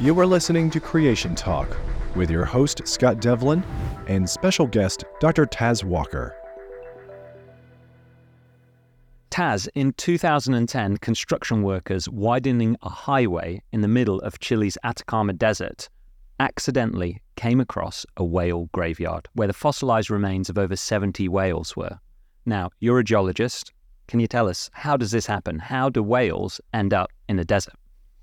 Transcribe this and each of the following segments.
You are listening to Creation Talk with your host, Scott Devlin, and special guest, Dr. Tas Walker. Tas, in 2010, construction workers widening a highway in the middle of Chile's Atacama Desert accidentally came across a whale graveyard where the fossilized remains of over 70 whales were. Now, you're a geologist. Can you tell us how does this happen? How do whales end up in a desert?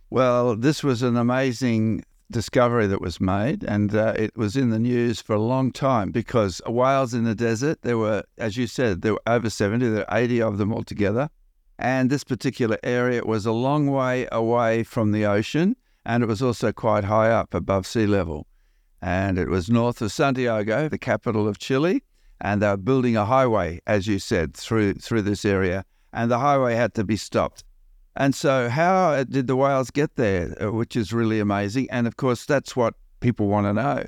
Well, this was an amazing discovery that was made, and uh, it was in the news for a long time because whales in the desert, there were, as you said, there were over 70, there were 80 of them altogether. And this particular area was a long way away from the ocean, and it was also quite high up above sea level. And it was north of Santiago, the capital of Chile, and they were building a highway, as you said, through through this area, and the highway had to be stopped. And so, how did the whales get there? Uh, which is really amazing. And of course, that's what people want to know.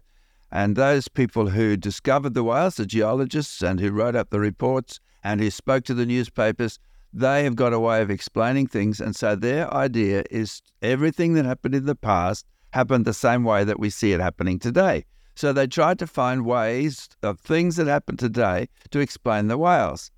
And those people who discovered the whales, the geologists, and who wrote up the reports and who spoke to the newspapers, they have got a way of explaining things. And so, their idea is everything that happened in the past happened the same way that we see it happening today. So, they tried to find ways of things that happen today to explain the whales.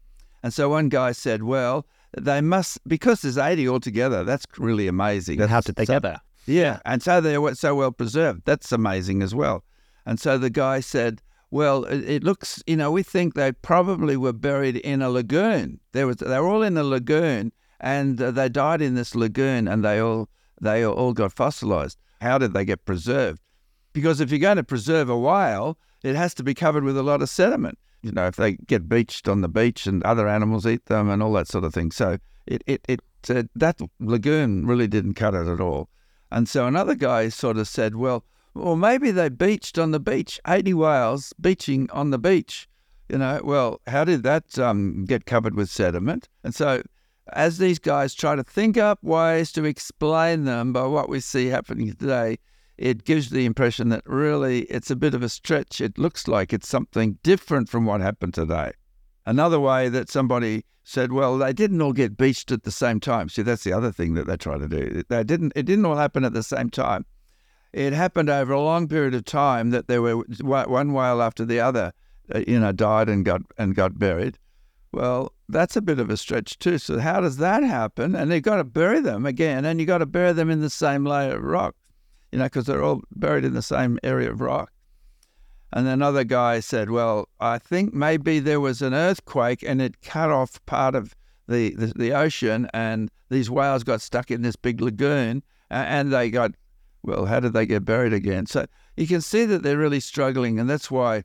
And so, one guy said, well, they must because there's 80 altogether. That's really amazing. How did they so, get there? Yeah, and so they're so well preserved. That's amazing as well. And so the guy said, "Well, it, it looks, you know, we think they probably were buried in a lagoon. They were they were all in a lagoon, and uh, they died in this lagoon, and they all they all got fossilized. How did they get preserved? Because if you're going to preserve a whale, it has to be covered with a lot of sediment you know, if they get beached on the beach and other animals eat them and all that sort of thing. So it, it, it uh, that lagoon really didn't cut it at all. And so another guy sort of said, well, well, maybe they beached on the beach, 80 whales beaching on the beach. You know, well, how did that um, get covered with sediment? And so as these guys try to think up ways to explain them by what we see happening today, it gives the impression that really it's a bit of a stretch. It looks like it's something different from what happened today. Another way that somebody said, well, they didn't all get beached at the same time. See, that's the other thing that they try to do. They didn't. It didn't all happen at the same time. It happened over a long period of time that there were one whale after the other, uh, you know, died and got and got buried. Well, that's a bit of a stretch too. So how does that happen? And you've got to bury them again, and you've got to bury them in the same layer of rock you know, because they're all buried in the same area of rock. And another guy said, Well, I think maybe there was an earthquake and it cut off part of the, the, the ocean, and these whales got stuck in this big lagoon and they got, well, how did they get buried again? So you can see that they're really struggling, and that's why a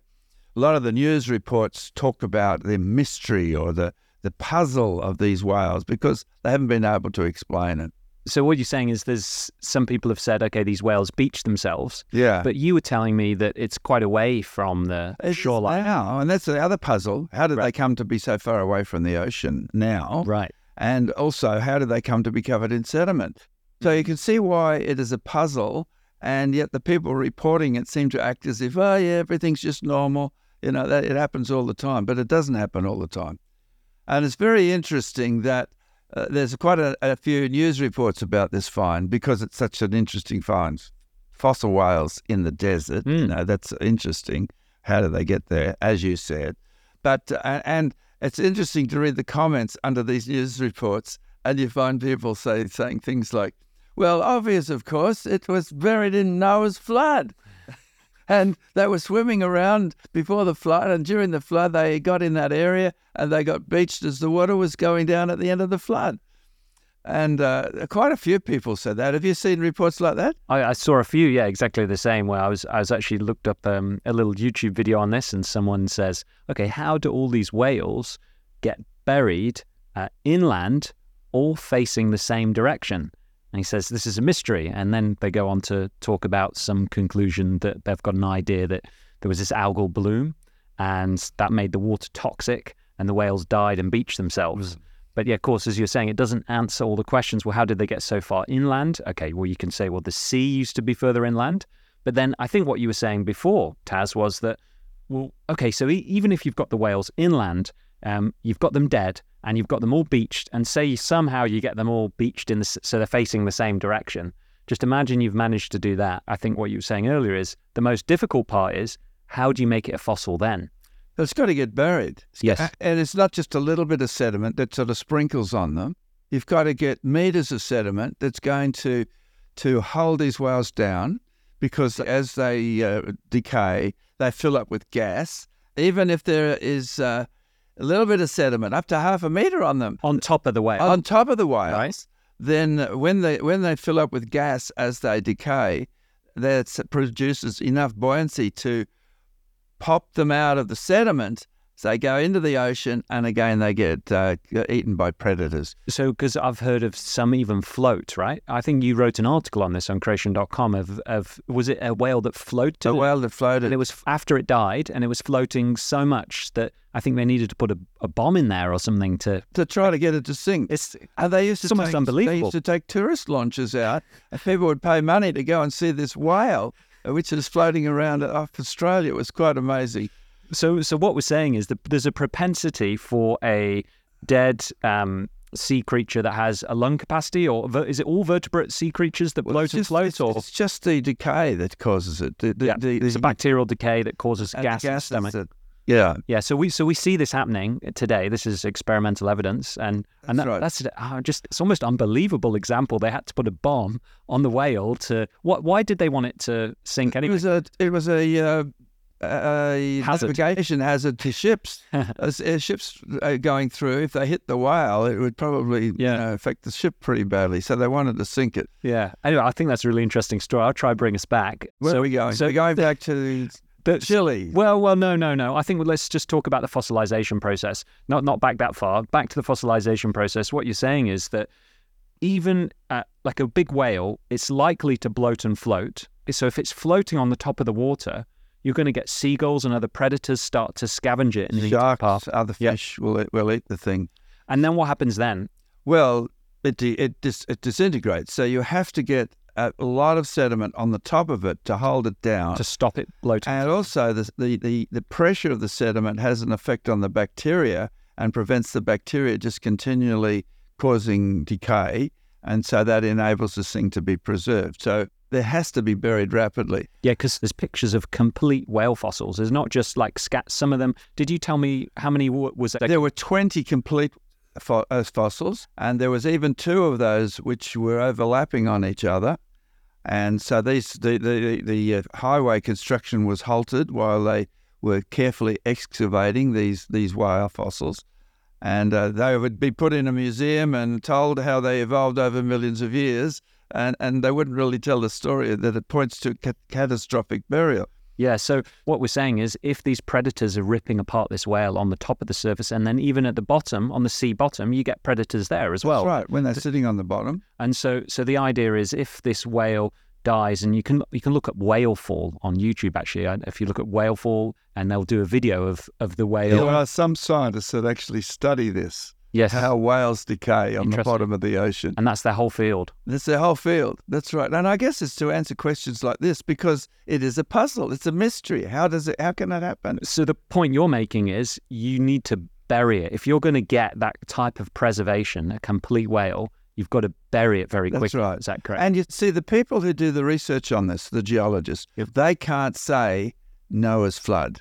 lot of the news reports talk about the mystery or the, the puzzle of these whales because they haven't been able to explain it. So what you're saying is there's some people have said, okay, these whales beach themselves. Yeah. But you were telling me that it's quite away from the it's shoreline. Now, and that's the other puzzle. How did right. they come to be so far away from the ocean now? Right. And also, how did they come to be covered in sediment? So you mm-hmm. can see why it is a puzzle, and yet the people reporting it seem to act as if, oh yeah, everything's just normal. You know, that it happens all the time, but it doesn't happen all the time. And it's very interesting that uh, there's quite a, a, few news reports about this find because it's such an interesting find. Fossil whales in the desert, mm. you know, that's interesting. How do they get there, as you said? But, uh, and it's interesting to read the comments under these news reports, and you find people say saying things like, well, obvious, of course, it was buried in Noah's flood and they were swimming around before the flood. And during the flood, they got in that area and they got beached as the water was going down at the end of the flood. And uh, quite a few people said that. Have you seen reports like that? I, I saw a few, yeah, exactly the same. Where I was, I was actually looked up um, a little YouTube video on this, and someone says, "Okay, how do all these whales get buried uh, inland, all facing the same direction?" And he says, This is a mystery. And then they go on to talk about some conclusion that they've got an idea that there was this algal bloom and that made the water toxic and the whales died and beached themselves. Mm. But yeah, of course, as you're saying, it doesn't answer all the questions. Well, how did they get so far inland? Okay, well, you can say, well, the sea used to be further inland. But then I think what you were saying before, Tas, was that, well, okay, so e- even if you've got the whales inland, um, you've got them dead, and you've got them all beached, and say somehow you get them all beached in the so they're facing the same direction. just imagine you've managed to do that. I think what you were saying earlier is the most difficult part is how do you make it a fossil then? It's got to get buried. Yes. And it's not just a little bit of sediment that sort of sprinkles on them. You've got to get meters of sediment that's going to to hold these whales down because as they uh, decay, they fill up with gas. Even if there is uh, a little bit of sediment, up to half a meter on them, On top of the whale. on top of the whales, Right. then when they when they fill up with gas as they decay, that produces enough buoyancy to pop them out of the sediment. So they go into the ocean, and again they get uh, eaten by predators. So, because I've heard of some even float, right? I think you wrote an article on this on creation.com of, of was it a whale that floated? The whale that floated, and it was after it died, and it was floating so much that I think they needed to put a, a bomb in there or something to. to try to get it to sink. It's And they used to almost take, They used to take tourist launches out, and people would pay money to go and see this whale, which is floating around off Australia. It was quite amazing. So. So what we're saying is that there's a propensity for a dead um, sea creature that has a lung capacity, or is it all vertebrate sea creatures that bloat and float, it's, or it's just the decay that causes it. The, the, yeah, the, it's a bacterial decay that causes and gas in the stomach. that- yeah, Yeah, so we so we see this happening today. This is experimental evidence, and and That's that, right. that's uh, just it's almost unbelievable example. They had to put a bomb on the whale to what? Why did they want it to sink it anyway? was a it was a, uh, a Hazard. navigation hazard to ships. As, as ships are going through, if they hit the whale, it would probably Yeah. you know, affect the ship pretty badly. So they wanted to sink it. yeah. Anyway, I think that's a really interesting story. I'll try and bring us back. Where so are we going? So We're going back to the- Chile. Well, well, no, no, no. I think let's just talk about the fossilization process. Not not back that far. Back to the fossilization process. What you're saying is that even uh, like a big whale, it's likely to bloat and float. So if it's floating on the top of the water, you're going to get seagulls and other predators start to scavenge it and eat it. Sharks, other Yeah. fish will eat, will eat the thing. And then what happens then? Well, it de- it dis- it disintegrates. So you have to get a lot of sediment on the top of it to hold it down. To stop it bloating. And also, the, the, the, the pressure of the sediment has an effect on the bacteria and prevents the bacteria just continually causing decay. And so that enables this thing to be preserved. So there has to be buried rapidly. Yeah, because there's pictures of complete whale fossils. There's not just like scat. Some of them. Did you tell me how many was it? There were 20 complete fo- uh, fossils, and there was even two of those which were overlapping on each other. And so these the, the, the uh, highway construction was halted while they were carefully excavating these, these whale fossils. And uh, they would be put in a museum and told how they evolved over millions of years. And, and they wouldn't really tell the story that it points to ca- catastrophic burial. Yeah. So what we're saying is, if these predators are ripping apart this whale on the top of the surface, and then even at the bottom, on the sea bottom, you get predators there as well. That's right, when they're sitting on the bottom. And so, so the idea is, if this whale dies, and you can you can look up whale fall on YouTube. Actually, if you look at whale fall, and they'll do a video of of the whale. There are some scientists that actually study this. Yes. how whales decay on the bottom of the ocean. and that's their whole field. That's the whole field. That's right. And I guess it's to answer questions like this because it is a puzzle. It's a mystery. How does it? How can that happen? So the point you're making is you need to bury it. If you're going to get that type of preservation, a complete whale, you've got to bury it very quickly. That's right. Is that correct? And you see, the people who do the research on this, the geologists, if they can't say Noah's flood,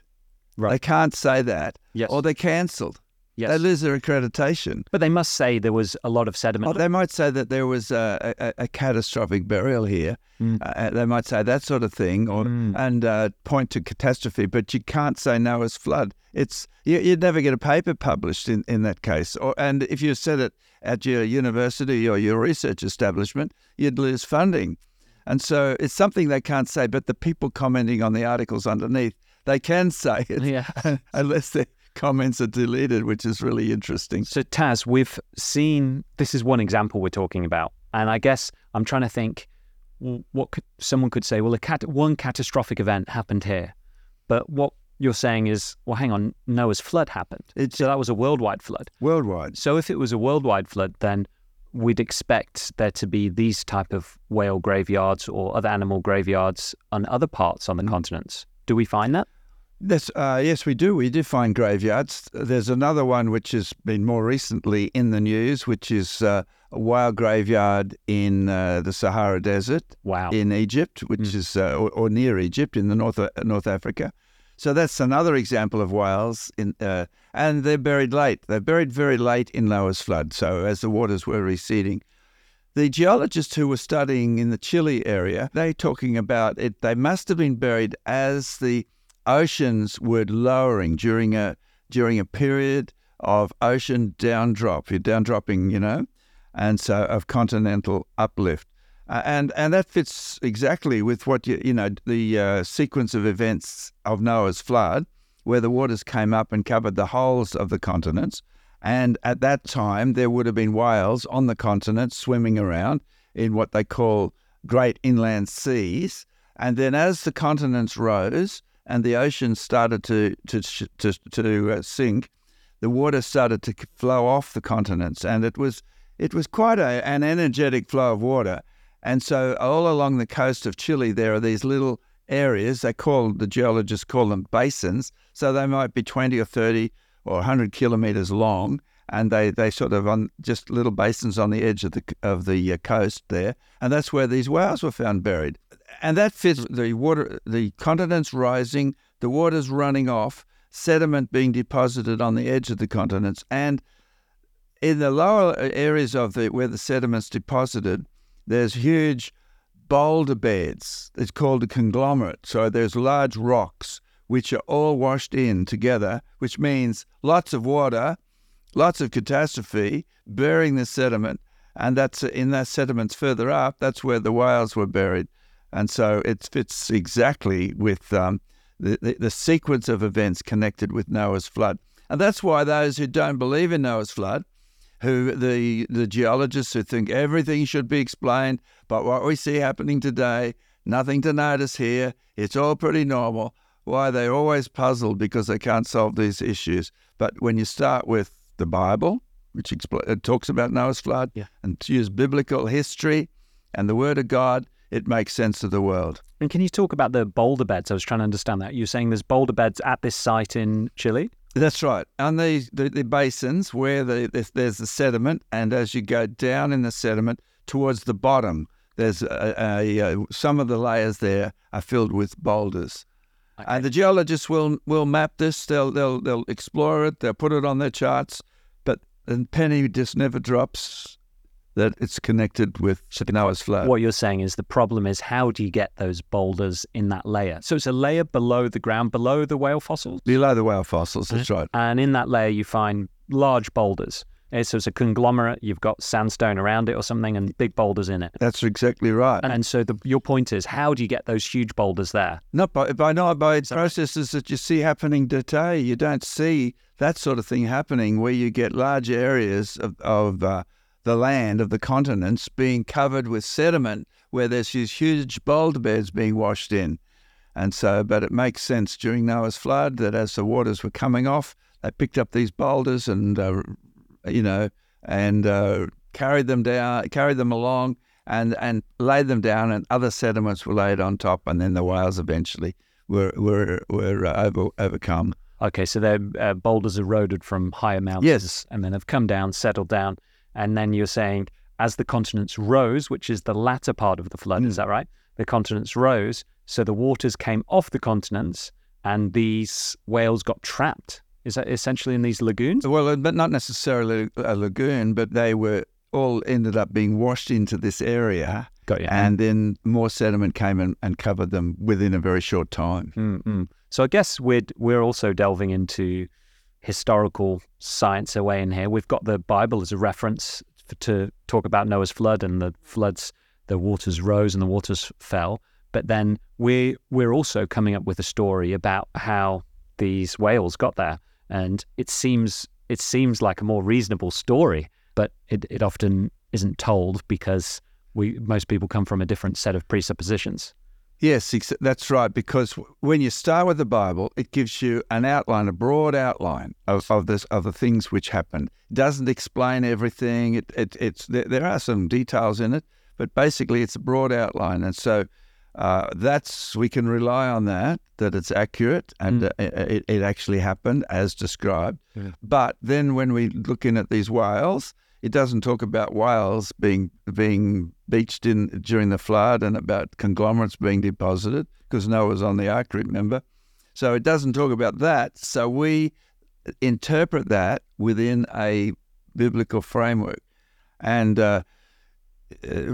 Right. they can't say that, yes. or they're cancelled. Yes. They lose their accreditation. but they must say there was a lot of sediment. Or they might say that there was a, a, a catastrophic burial here. Mm. Uh, they might say that sort of thing, or Mm. and uh, point to catastrophe. But you can't say Noah's flood. It's you, you'd never get a paper published in, in that case. Or and if you said it at your university or your research establishment, you'd lose funding. And so it's something they can't say. But the people commenting on the articles underneath, they can say it, yeah. unless their comments are deleted, which is really interesting. So Tas, we've seen this is one example we're talking about, and I guess I'm trying to think what could someone could say. Well, a cat one catastrophic event happened here, but what you're saying is, well, hang on, Noah's flood happened. It's So that was a worldwide flood. worldwide. So if it was a worldwide flood, then we'd expect there to be these type of whale graveyards or other animal graveyards on other parts on the mm. continents. Do we find that? That's, uh, yes, we do. We do find graveyards. There's another one which has been more recently in the news, which is uh, a whale graveyard in uh, the Sahara Desert Wow. in Egypt, which is uh, or, or near Egypt in the North uh, North Africa. So that's another example of whales in, uh, and they're buried late. They're buried very late in Noah's flood. So as the waters were receding, the geologists who were studying in the Chile area, they talking about it. They must have been buried as the oceans were lowering during a during a period of ocean downdrop. You're downdropping, you know, and so of continental uplift. Uh, and and that fits exactly with what you you know the uh, sequence of events of Noah's flood, where the waters came up and covered the wholes of the continents, and at that time there would have been whales on the continents swimming around in what they call great inland seas, and then as the continents rose and the oceans started to to to, to uh, sink, the water started to flow off the continents, and it was it was quite a, an energetic flow of water. And so all along the coast of Chile, there are these little areas. They call the geologists call them basins. So they might be 20 or 30 or 100 kilometers long, and they, they sort of on just little basins on the edge of the of the uh, coast there. And that's where these whales were found buried. And that fits the water, the continents rising, the waters running off, sediment being deposited on the edge of the continents, and in the lower areas of the where the sediment's deposited, there's huge boulder beds. It's called a conglomerate. So there's large rocks which are all washed in together, which means lots of water, lots of catastrophe, burying the sediment, and that's in that sediments further up. That's where the whales were buried, and so it fits exactly with um, the, the the sequence of events connected with Noah's flood, and that's why those who don't believe in Noah's flood who the the geologists who think everything should be explained, but what we see happening today, nothing to notice here. It's all pretty normal. Why they're always puzzled because they can't solve these issues. But when you start with the Bible, which expl- talks about Noah's flood, Yeah. and to use biblical history and the Word of God, it makes sense of the world. And can you talk about the boulder beds? I was trying to understand that. You're saying there's boulder beds at this site in Chile? That's right. And these the, the basins where the, there's, there's the sediment, and as you go down in the sediment towards the bottom, there's a, a, a, some of the layers there are filled with boulders. And the geologists will will map this. They'll they'll they'll explore it. They'll put it on their charts. But the penny just never drops that it's connected with Noah's flood. What you're saying is the problem is how do you get those boulders in that layer? So it's a layer below the ground, below the whale fossils, Below the whale fossils. That's uh-huh. right. and in that layer you find large boulders. Eh, So it's a conglomerate. You've got sandstone around it or something, and big boulders in it. That's exactly right. And, and so the, your point is, how do you get those huge boulders there? Not by, by not by processes that you see happening today. You don't see that sort of thing happening where you get large areas of, of uh, the land of the continents being covered with sediment, where there's these huge boulder beds being washed in. And so, but it makes sense during Noah's flood that as the waters were coming off, they picked up these boulders and, uh, you know, and uh, carried them down, carried them along, and and laid them down, and other sediments were laid on top, and then the whales eventually were were were uh, over, overcome. Okay, so they're uh, boulders eroded from higher mountains Yes. and then have come down, settled down. And then you're saying, as the continents rose, which is the latter part of the flood, is that right? The continents rose, so the waters came off the continents and these whales got trapped. Is that essentially in these lagoons? Well, uh, but not necessarily a lagoon, but they were all ended up being washed into this area, Got you. and then more sediment came and, and covered them within a very short time. Mm-mm. So I guess we're we're also delving into historical science away in here. We've got the Bible as a reference f to talk about Noah's flood and the floods, the waters rose and the waters fell. But then we we're also coming up with a story about how these whales got there, and it seems it seems like a more reasonable story, but it, it often isn't told because we most people come from a different set of presuppositions. Yes, that's right. Because when you start with the Bible, it gives you an outline, a broad outline of, of this of the things which happened. It doesn't explain everything. It, it it's there, there are some details in it, but basically it's a broad outline. And so, Uh, that's we can rely on that that it's accurate and uh, it, it actually happened as described. Yeah. But then when we look in at these whales, it doesn't talk about whales being being beached in during the flood and about conglomerates being deposited because Noah was on the ark. Remember, so it doesn't talk about that. So we interpret that within a biblical framework, and. Uh,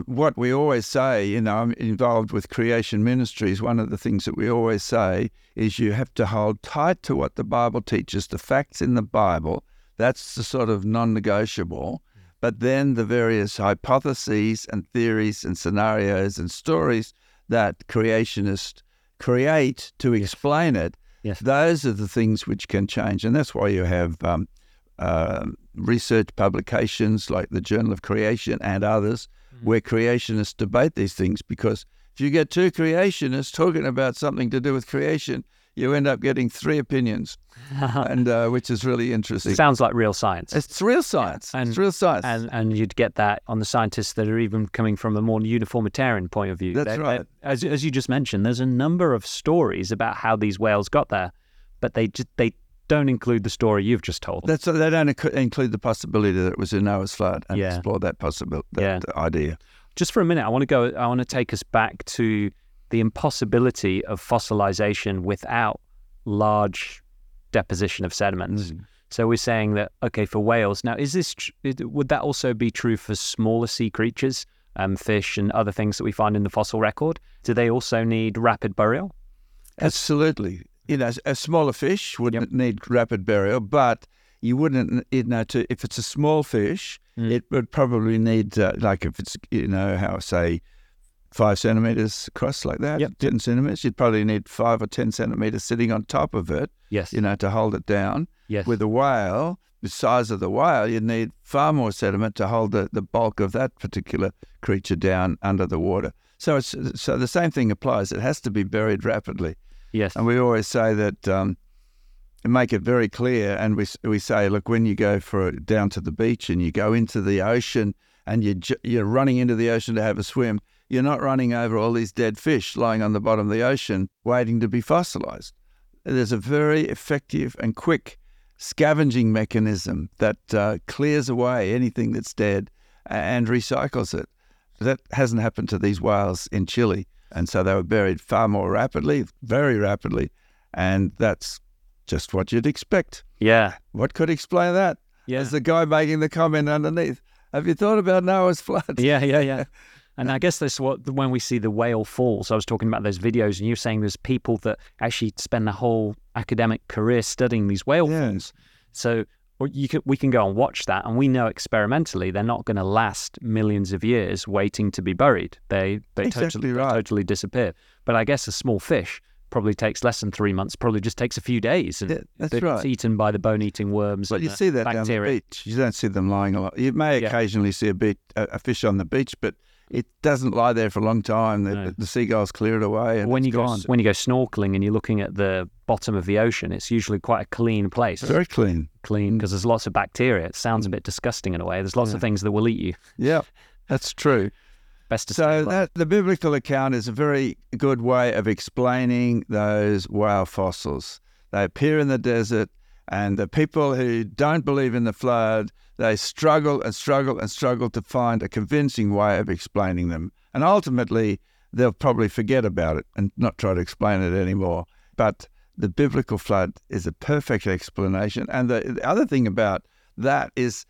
what we always say, you know, I'm involved with creation ministries. One of the things that we always say is you have to hold tight to what the Bible teaches, the facts in the Bible. That's the sort of non negotiable. But then the various hypotheses and theories and scenarios and stories that creationists create to explain it, Yes. those are the things which can change. And that's why you have um, uh, research publications like the Journal of Creation and others, where creationists debate these things. Because if you get two creationists talking about something to do with creation, you end up getting three opinions, and uh, which is really interesting. It Sounds like real science. It's real science. And- it's real science. and and you'd get that on the scientists that are even coming from a more uniformitarian point of view. That's They- they- right. as as you just mentioned, there's a number of stories about how these whales got there, but they just they don't include the story you've just told. That's they don't include the possibility that it was in Noah's flood and Yeah. explore that possibility, Yeah. idea. just for a minute, I want to go. I want to take us back to the impossibility of fossilization without large deposition of sediments. So we're saying that okay for whales. Now, is this would that also be true for smaller sea creatures, um, fish, and other things that we find in the fossil record? Do they also need rapid burial? Absolutely. You know, a smaller fish wouldn't need rapid burial, but you wouldn't, you know, to if it's a small fish, Mm. it would probably need, uh, like if it's, you know, how say five centimeters across like that, Yep. 10 centimeters, you'd probably need five or 10 centimeters sitting on top of it, Yes. you know, to hold it down. yes. With a whale, the size of the whale, you'd need far more sediment to hold the, the bulk of that particular creature down under the water. So it's so the same thing applies. It has to be buried rapidly. Yes. And we always say that um, make it very clear. And we we say, look, when you go for down to the beach and you go into the ocean and you you're running into the ocean to have a swim, you're not running over all these dead fish lying on the bottom of the ocean waiting to be fossilized. There's a very effective and quick scavenging mechanism that uh, clears away anything that's dead and recycles it. That hasn't happened to these whales in Chile. And so they were buried far more rapidly, very rapidly. And that's just what you'd expect. yeah. What could explain that? Yeah. As the guy making the comment underneath. Have you thought about Noah's flood? Yeah, yeah, yeah. And I guess that's what when we see the whale falls. I was talking about those videos, and you're saying there's people that actually spend their whole academic career studying these whale falls. So can, we can go and watch that, and we know experimentally they're not going to last millions of years waiting to be buried. They they Exactly totally, right. totally disappear. But I guess a small fish probably takes less than three months. Probably just takes a few days, and Yeah, that's it's right. eaten by the bone-eating worms. But and you see that down the bacteria. beach. You don't see them lying a lot. You may Yeah. occasionally see a, beach, a, a fish on the beach, but it doesn't lie there for a long time. The, No. the seagulls clear it away and when you go gone. when you go snorkeling and you're looking at the bottom of the ocean, it's usually quite a clean place. Very clean. clean mm. because there's lots of bacteria. It sounds a mm. bit disgusting in a way. There's lots of things that will eat you. Yeah, that's true. Best to So that the biblical account is a very good way of explaining those whale fossils. They appear in the desert, and the people who don't believe in the flood, they struggle and struggle and struggle to find a convincing way of explaining them. And ultimately, they'll probably forget about it and not try to explain it anymore. But the biblical flood is a perfect explanation. And the, the other thing about that is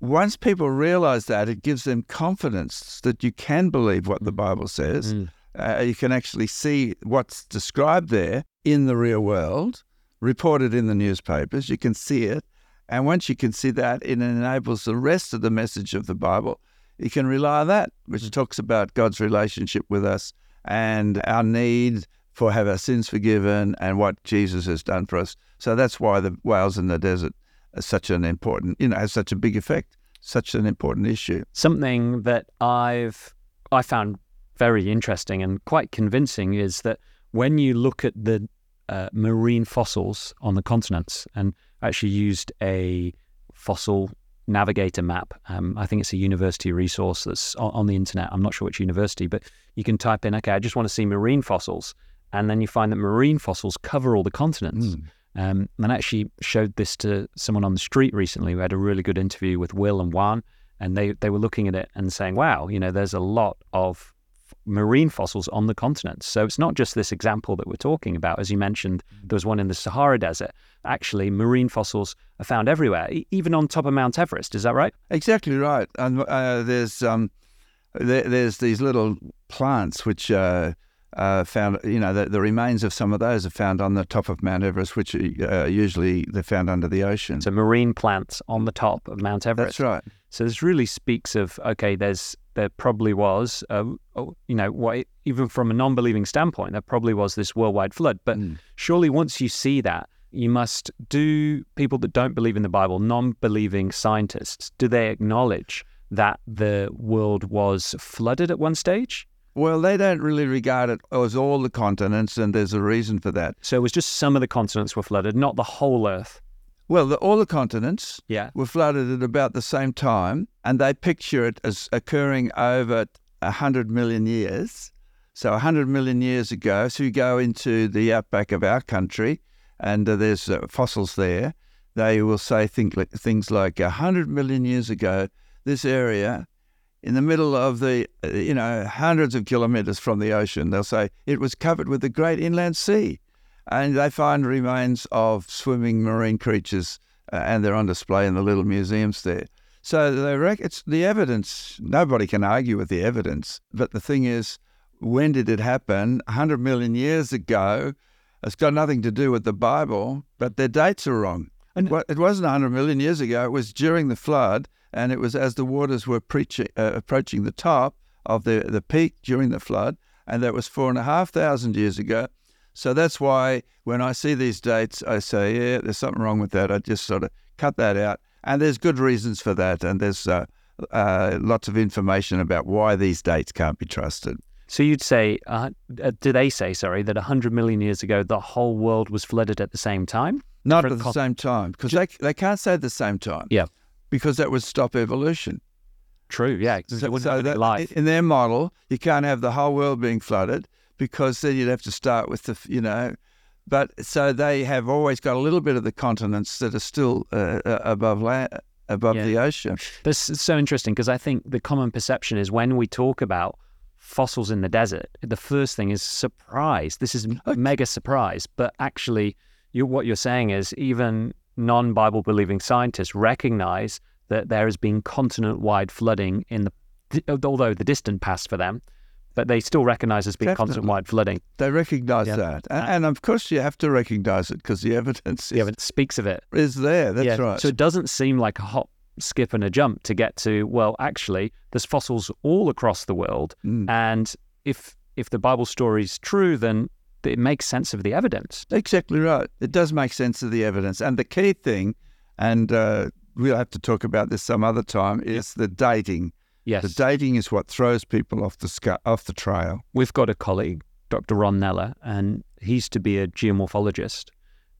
once people realize that, it gives them confidence that you can believe what the Bible says. Mm. Uh, you can actually see what's described there in the real world, reported in the newspapers. You can see it. And once you can see that, it enables the rest of the message of the Bible. You can rely on that, which mm. talks about God's relationship with us and our need for have our sins forgiven and what Jesus has done for us. So that's why the whales in the desert is such an important, you know, has such a big effect, such an important issue. Something that I've I found very interesting and quite convincing is that when you look at the uh, marine fossils on the continents and actually used a fossil Navigator map. Um, I think it's a university resource that's on, on the internet. I'm not sure which university, but you can type in, okay, I just want to see marine fossils. And then you find that marine fossils cover all the continents. Mm. Um, and I actually showed this to someone on the street recently. We had a really good interview with Will and Juan, and they, they were looking at it and saying, wow, you know, there's a lot of marine fossils on the continents. So it's not just this example that we're talking about. As you mentioned, there was one in the Sahara Desert. Actually, marine fossils are found everywhere, e- even on top of Mount Everest. Is that right? Exactly right. And uh, there's um, there, there's these little plants which uh, uh, found. You know, the, the, remains of some of those are found on the top of Mount Everest, which uh, usually they're found under the ocean. So marine plants on the top of Mount Everest. That's right. So this really speaks of okay. There's there probably was, uh, oh, you know, what, even from a non-believing standpoint, there probably was this worldwide flood. But mm. surely, once you see that, you must do people that don't believe in the Bible, non-believing scientists, do they acknowledge that the world was flooded at one stage? Well, they don't really regard it as all the continents, and there's a reason for that. So it was just some of the continents were flooded, not the whole Earth. Well, the, all the continents yeah. were flooded at about the same time, and they picture it as occurring over 100 million years. So 100 million years ago, so you go into the outback of our country, and uh, there's uh, fossils there. They will say think, things like 100 million years ago, this area in the middle of the, uh, you know, hundreds of kilometers from the ocean, they'll say it was covered with the great inland sea and they find remains of swimming marine creatures, uh, and they're on display in the little museums there. So they rec- it's the evidence. Nobody can argue with the evidence. But the thing is, when did it happen? 100 million years ago. It's got nothing to do with the Bible, but their dates are wrong. And it wasn't 100 million years ago. It was during the flood, and it was as the waters were preaching, uh, approaching the top of the, the peak during the flood, and that was four and a half thousand years ago. So that's why when I see these dates, I say, yeah, there's something wrong with that. I just sort of cut that out. And there's good reasons for that. And there's uh, uh, lots of information about why these dates can't be trusted. So you'd say, uh, uh do they say, sorry, that 100 million years ago, the whole world was flooded at the same time? Not at the same time, because they, they can't say at the same time. Yeah. Because that would stop evolution. True, yeah. So, so that, in their model, you can't have the whole world being flooded because then you'd have to start with the, you know, but so they have always got a little bit of the continents that are still uh, uh above land, above yeah. the ocean. That's so interesting because I think the common perception is when we talk about fossils in the desert, the first thing is surprise. This is okay. mega surprise, but actually, you, what you're saying is even non-Bible believing scientists recognize that there has been continent-wide flooding in the although the distant past for them, but they still recognize as being continent-wide flooding. They recognize yeah. that, and, and, of course you have to recognize it because the evidence the evidence speaks of it is there. That's yeah. right. So it doesn't seem like a hop, skip, and a jump to get to. Well, actually, there's fossils all across the world, mm. and if if the Bible story is true, then it makes sense of the evidence. Exactly right. It does make sense of the evidence, and the key thing, and uh, we'll have to talk about this some other time, is the dating Yes. The dating is what throws people off the sc- off the trail. We've got a colleague, Dr. Ron Neller, and he's to be a geomorphologist,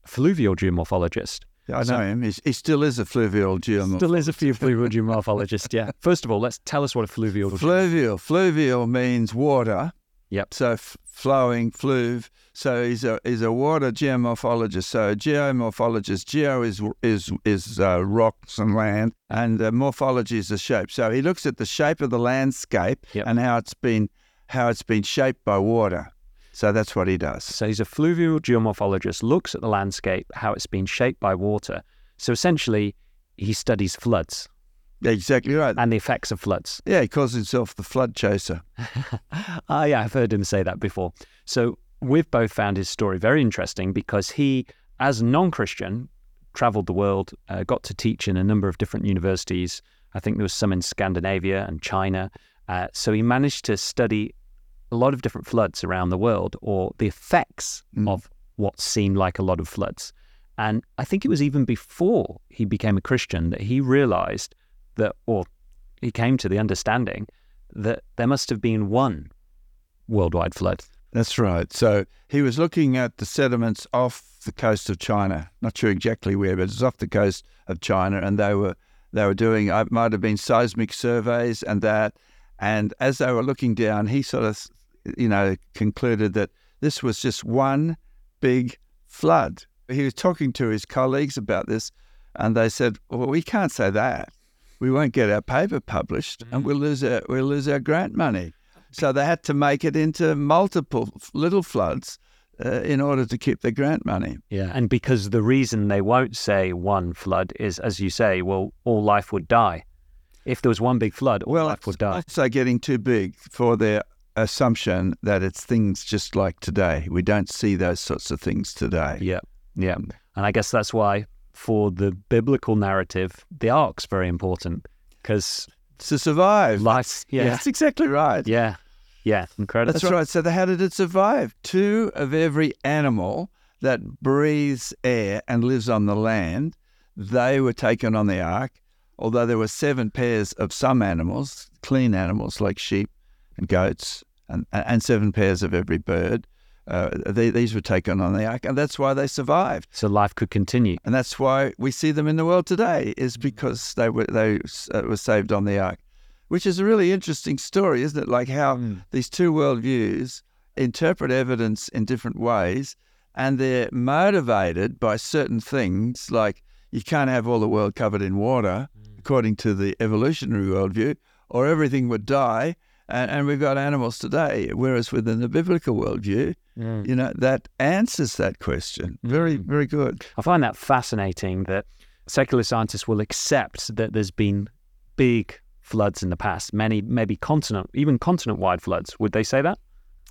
fluvial geomorphologist. Yeah, I so, know him. He's, he still is a fluvial geomorphologist. Still is a fluvial geomorphologist, yeah. First of all, let's tell us what a fluvial Fluvial. Fluvial means water. Yep. So f- flowing, fluve. So he's a he's a water geomorphologist. So a geomorphologist, geo is is is uh, rocks and land, and uh, morphology is the shape. So he looks at the shape of the landscape yep. and how it's been how it's been shaped by water. So that's what he does. So he's a fluvial geomorphologist, looks at the landscape, how it's been shaped by water. So essentially, he studies floods. Exactly right. And the effects of floods. Yeah, he calls himself the flood chaser. Ah, yeah, I've heard him say that before. So we've both found his story very interesting because he, as a non Christian, traveled the world, uh, got to teach in a number of different universities. I think there was some in Scandinavia and China. Uh, so he managed to study a lot of different floods around the world or the effects mm. of what seemed like a lot of floods. And I think it was even before he became a Christian that he realized that, or he came to the understanding that there must have been one worldwide flood. That's right. So he was looking at the sediments off the coast of China. Not sure exactly where, but it's off the coast of China, and they were They were doing, it might have been seismic surveys and that. And as they were looking down, he sort of, you know, concluded that this was just one big flood. He was talking to his colleagues about this, and they said, "Well, we can't say that. We won't get our paper published, and we'll lose our we'll lose our grant money." So they had to make it into multiple little floods uh, in order to keep the grant money. Yeah. And because the reason they won't say one flood is, as you say, well, all life would die. If there was one big flood, all Well, life would die. also getting too big for their assumption that it's things just like today. We don't see those sorts of things today. Yeah. Yeah. And I guess that's why for the biblical narrative, the ark's very important because To survive. life. Yeah. That's exactly right. Yeah. Yeah. Incredible. That's right. So, they, how did it survive? Two of every animal that breathes air and lives on the land, they were taken on the ark. Although there were seven pairs of some animals, clean animals like sheep and goats, and, and seven pairs of every bird, uh, they, these were taken on the ark, and that's why they survived. So life could continue. And that's why we see them in the world today, is because they were they uh, were saved on the ark, which is a really interesting story, isn't it? Like how these two worldviews interpret evidence in different ways, and they're motivated by certain things, like you can't have all the world covered in water, according to the evolutionary worldview, or everything would die. And, and we've got animals today, whereas within the biblical worldview, mm. you know, that answers that question. Very, mm. very good. I find that fascinating that secular scientists will accept that there's been big floods in the past, many, maybe continent, even continent wide floods. Would they say that?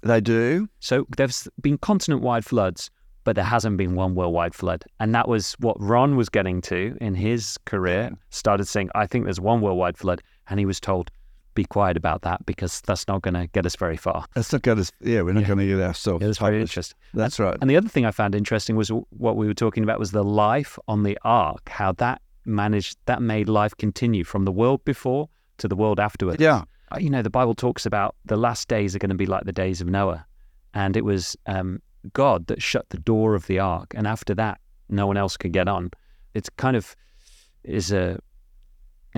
They do. So there's been continent wide floods, but there hasn't been one worldwide flood. And that was what Ron was getting to in his career. Started saying, I think there's one worldwide flood. And he was told, be quiet about that because that's not going to get us very far. That's not going to, yeah, we're not going to get ourselves It was very interesting. That's right. And the other thing I found interesting was what we were talking about was the life on the ark, how that managed, that made life continue from the world before to the world afterwards. Yeah. Uh, You know, the Bible talks about the last days are going to be like the days of Noah. And it was um, God that shut the door of the ark. And after that, no one else could get on. It's kind of is a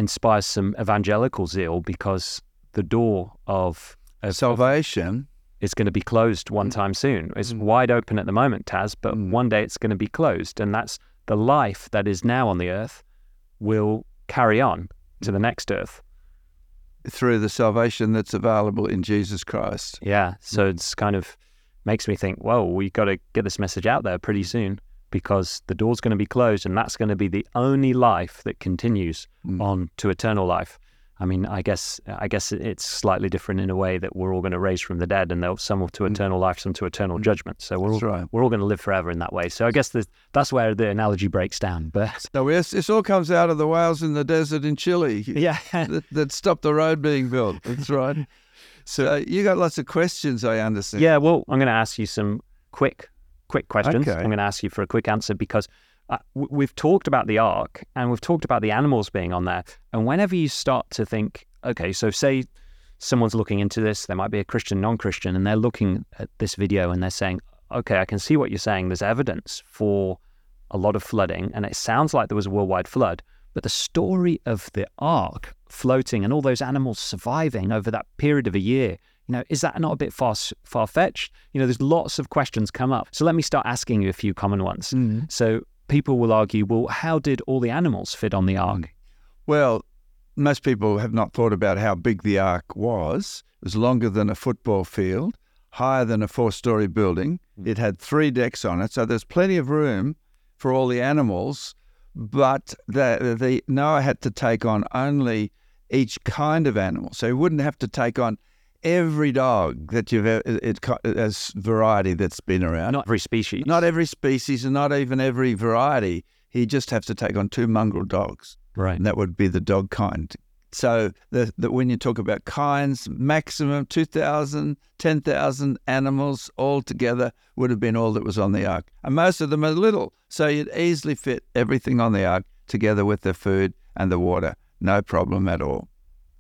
inspires some evangelical zeal because the door of, of Salvation. is going to be closed one mm. time soon. It's mm. wide open at the moment, Tas, but mm. one day it's going to be closed. And that's the life that is now on the earth will carry on to the next earth. through the salvation that's available in Jesus Christ. Yeah. So it's kind of makes me think, whoa, we've got to get this message out there pretty soon because the door's going to be closed and that's going to be the only life that continues mm. on to eternal life. I mean, I guess I guess it's slightly different in a way that we're all going to raise from the dead, and they'll some to mm. eternal life, some to eternal mm. judgment. So we're all, right. we're all going to live forever in that way. So I guess the, that's where the analogy breaks down. But So yes, this all comes out of the whales in the desert in Chile yeah, that, that stopped the road being built. That's right. So you got lots of questions, I understand. Yeah, well, I'm going to ask you some quick, quick questions. Okay. I'm going to ask you for a quick answer because uh, we've talked about the ark and we've talked about the animals being on there. And whenever you start to think, okay, so say someone's looking into this, they might be a Christian, non-Christian, and they're looking at this video and they're saying, okay, I can see what you're saying. There's evidence for a lot of flooding, and it sounds like there was a worldwide flood. But the story of the ark floating and all those animals surviving over that period of a year, you know, is that not a bit far far fetched? You know, there's lots of questions come up. So let me start asking you a few common ones. Mm-hmm. So people will argue, well, how did all the animals fit on the ark? Mm. Well, most people have not thought about how big the ark was. It was longer than a football field, higher than a four story building. Mm. It had three decks on it, so there's plenty of room for all the animals. But the, the Noah had to take on only each kind of animal, so he wouldn't have to take on every dog that you've ever, it, it, as variety that's been around. Not every species. Not every species, and not even every variety. He just has to take on two mongrel dogs right. and that would be the dog kind. So the, the, when you talk about kinds, maximum 2,000, 10,000 animals all together would have been all that was on the ark. And most of them are little. So you'd easily fit everything on the ark together with the food and the water. No problem at all.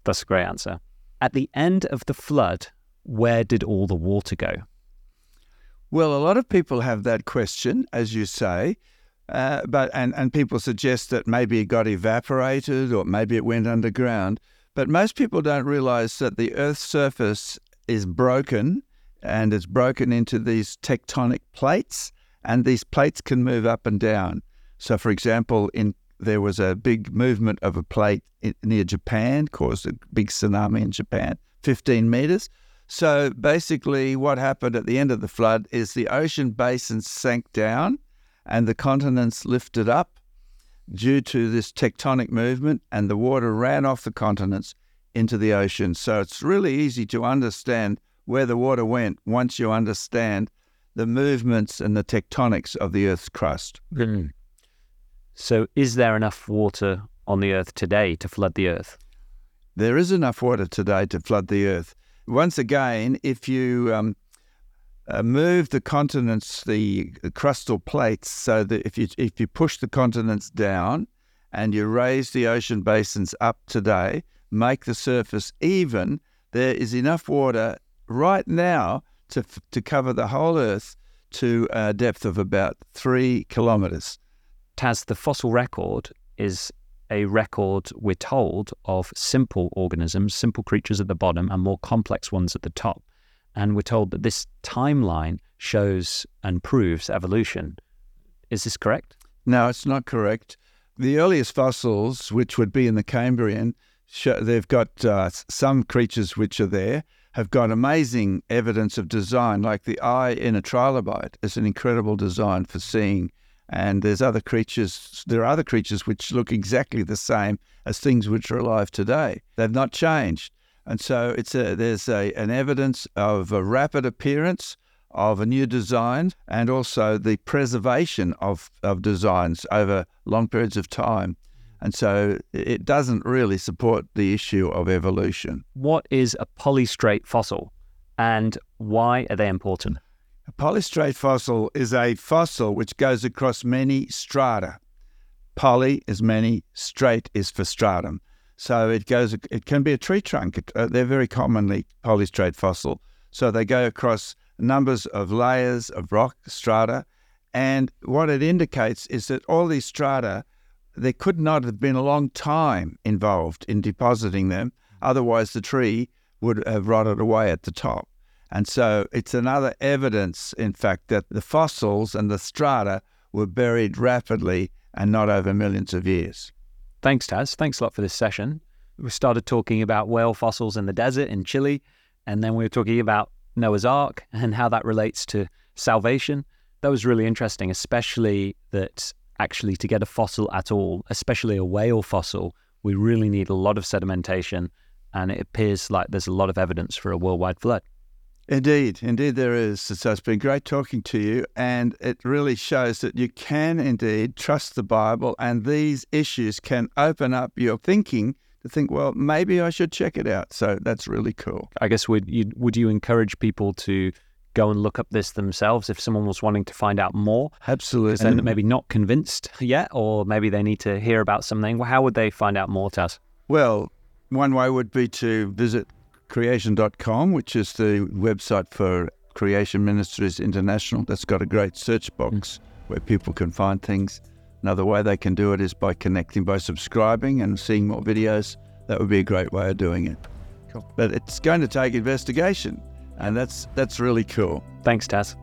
That's a great answer. At the end of the flood, where did all the water go? Well, a lot of people have that question, as you say. Uh, but and, and people suggest that maybe it got evaporated or maybe it went underground. But most people don't realize that the Earth's surface is broken and it's broken into these tectonic plates, and these plates can move up and down. So, for example, in there was a big movement of a plate near Japan, caused a big tsunami in Japan, 15 meters. So basically, what happened at the end of the flood is the ocean basin sank down and the continents lifted up due to this tectonic movement, and the water ran off the continents into the ocean. So it's really easy to understand where the water went once you understand the movements and the tectonics of the Earth's crust. Mm. So, is there enough water on the Earth today to flood the Earth? There is enough water today to flood the Earth. Once again, if you um, uh, move the continents, the crustal plates, so that if you if you push the continents down and you raise the ocean basins up today, make the surface even, there is enough water right now to to cover the whole Earth to a depth of about three kilometers. Tas, the fossil record is a record, we're told, of simple organisms, simple creatures at the bottom, and more complex ones at the top. And we're told that this timeline shows and proves evolution. Is this correct? No, it's not correct. The earliest fossils, which would be in the Cambrian, show, they've got uh, some creatures which are there, have got amazing evidence of design, like the eye in a trilobite is an incredible design for seeing. And there's other creatures, there are other creatures which look exactly the same as things which are alive today. They've not changed. And so it's a, there's a, an evidence of a rapid appearance of a new design and also the preservation of, of designs over long periods of time. And so it doesn't really support the issue of evolution. What is a polystrate fossil and why are they important? A polystrate fossil is a fossil which goes across many strata. Poly is many, straight is for stratum. So it goes. It can be a tree trunk. It, uh, they're very commonly polystrate fossil. So they go across numbers of layers of rock strata, and what it indicates is that all these strata there could not have been a long time involved in depositing them. Otherwise, the tree would have rotted away at the top. And so it's another evidence, in fact, that the fossils and the strata were buried rapidly and not over millions of years. Thanks, Tas. Thanks a lot for this session. We started talking about whale fossils in the desert in Chile, and then we were talking about Noah's Ark and how that relates to salvation. That was really interesting, especially that actually to get a fossil at all, especially a whale fossil, we really need a lot of sedimentation. And it appears like there's a lot of evidence for a worldwide flood. Indeed, indeed, there is. So it's been great talking to you, and it really shows that you can indeed trust the Bible, and these issues can open up your thinking to think, well, maybe I should check it out. So that's really cool. I guess would you would you encourage people to go and look up this themselves if someone was wanting to find out more? Absolutely. And maybe not convinced yet, or maybe they need to hear about something. Well, How would they find out more, Tas? Well, one way would be to visit creation.com, which is the website for Creation Ministries International. That's got a great search box mm. where people can find things. Another way they can do it is by connecting, by subscribing and seeing more videos. That would be a great way of doing it. Cool. But it's going to take investigation. And that's that's really cool. Thanks, Tas.